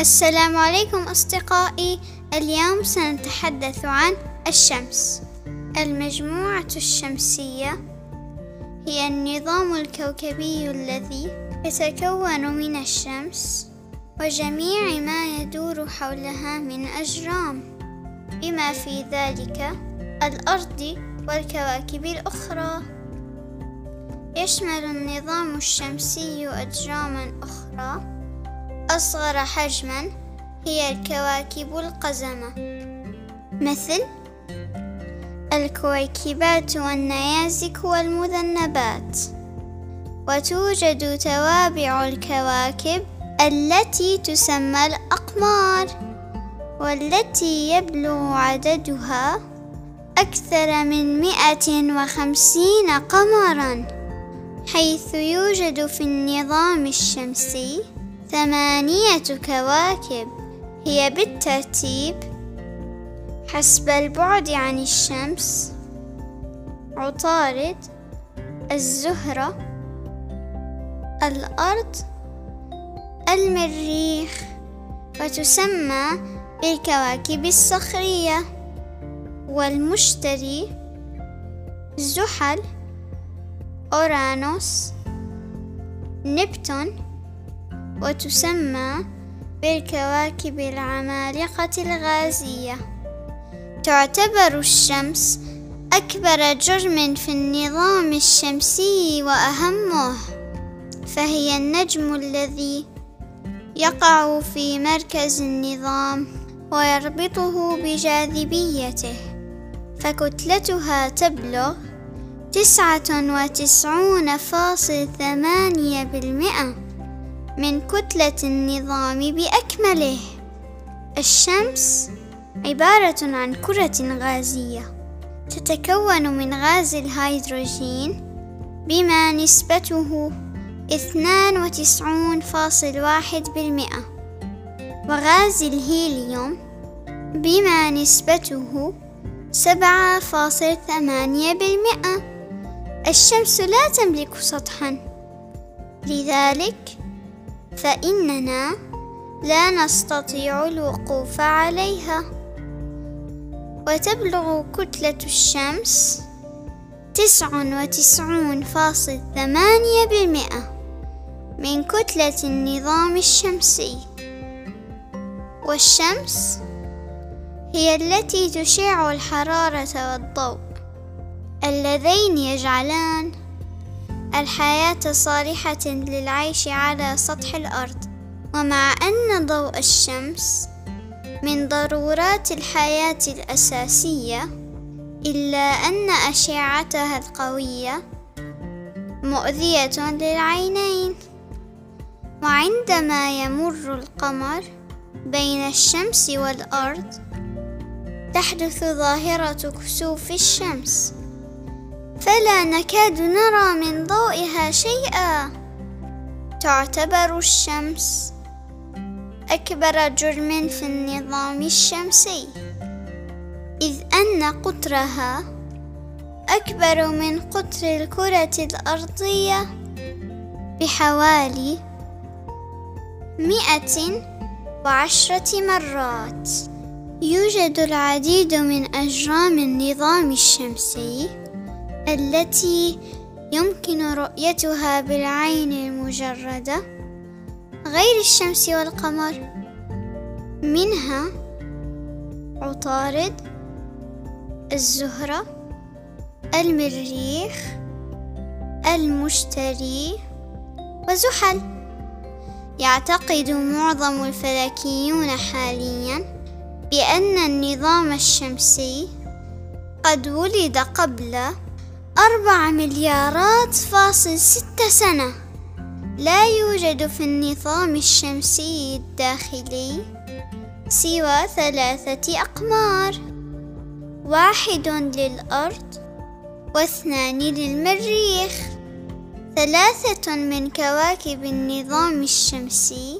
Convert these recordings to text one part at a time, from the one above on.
السلام عليكم أصدقائي. اليوم سنتحدث عن الشمس. المجموعة الشمسية هي النظام الكوكبي الذي يتكون من الشمس وجميع ما يدور حولها من أجرام بما في ذلك الأرض والكواكب الأخرى. يشمل النظام الشمسي أجراما أخرى أصغر حجما هي الكواكب القزمة. مثل الكويكبات والنيازك والمذنبات. وتوجد توابع الكواكب التي تسمى الأقمار والتي يبلغ عددها أكثر من مئة وخمسين قمرا حيث يوجد في النظام الشمسي ثمانية كواكب. هي بالترتيب. حسب البعد عن الشمس عطارد الزهرة الأرض المريخ وتسمى بالكواكب الصخرية. والمشتري زحل أورانوس نبتون. وتسمى بالكواكب العمالقة الغازية. تعتبر الشمس أكبر جرم في النظام الشمسي وأهمه فهي النجم الذي يقع في مركز النظام ويربطه بجاذبيته. فكتلتها تبلغ تسعة وتسعون فاصل ثمانية بالمئة. من كتلة النظام بأكمله. الشمس عبارة عن كرة غازية تتكون من غاز الهيدروجين بما نسبته اثنان وتسعون فاصل واحد بالمئة وغاز الهيليوم بما نسبته سبعة فاصل ثمانية بالمئة. الشمس لا تملك سطحا لذلك فإننا لا نستطيع الوقوف عليها. وتبلغ كتلة الشمس تسع وتسعون فاصل ثمانية بالمئة من كتلة النظام الشمسي. والشمس هي التي تشع الحرارة والضوء اللذين يجعلان الحياة صالحة للعيش على سطح الأرض. ومع أن ضوء الشمس من ضرورات الحياة الأساسية إلا أن أشعتها القوية مؤذية للعينين. وعندما يمر القمر بين الشمس والأرض تحدث ظاهرة كسوف الشمس. فلا نكاد نرى من ضوئها شيئا. تعتبر الشمس أكبر جرم في النظام الشمسي إذ أن قطرها أكبر من قطر الكرة الأرضية بحوالي مئة وعشرة مرات. يوجد العديد من أجرام النظام الشمسي التي يمكن رؤيتها بالعين المجردة غير الشمس والقمر. منها عطارد الزهرة المريخ المشتري وزحل. يعتقد معظم الفلكيون حاليا بأن النظام الشمسي قد ولد قبل أربع مليارات فاصل ستة سنة. لا يوجد في النظام الشمسي الداخلي سوى ثلاثة أقمار واحد للأرض واثنان للمريخ. ثلاثة من كواكب النظام الشمسي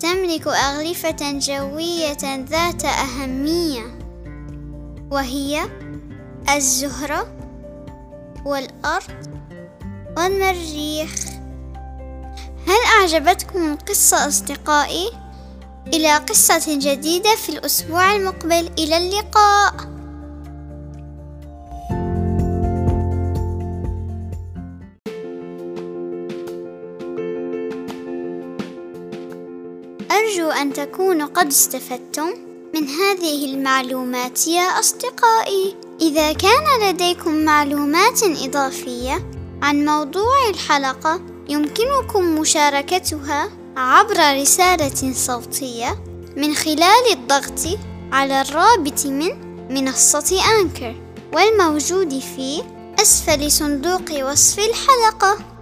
تملك أغلفة جوية ذات أهمية وهي الزهرة والأرض والمريخ. هل أعجبتكم القصة أصدقائي؟ إلى قصة جديدة في الأسبوع المقبل. إلى اللقاء. أرجو أن تكونوا قد استفدتم من هذه المعلومات يا أصدقائي. إذا كان لديكم معلومات إضافية عن موضوع الحلقة يمكنكم مشاركتها عبر رسالة صوتية من خلال الضغط على الرابط من منصة أنكر والموجود في أسفل صندوق وصف الحلقة.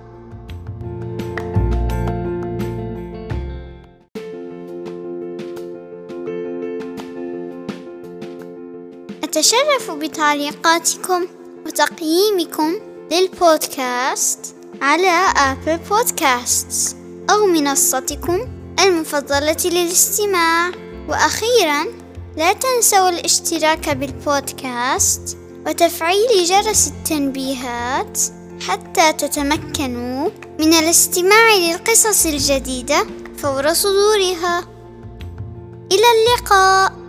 أتشرف بتعليقاتكم وتقييمكم للبودكاست على آبل بودكاست أو منصتكم المفضلة للاستماع. وأخيرا لا تنسوا الاشتراك بالبودكاست وتفعيل جرس التنبيهات حتى تتمكنوا من الاستماع للقصص الجديدة فور صدورها. إلى اللقاء.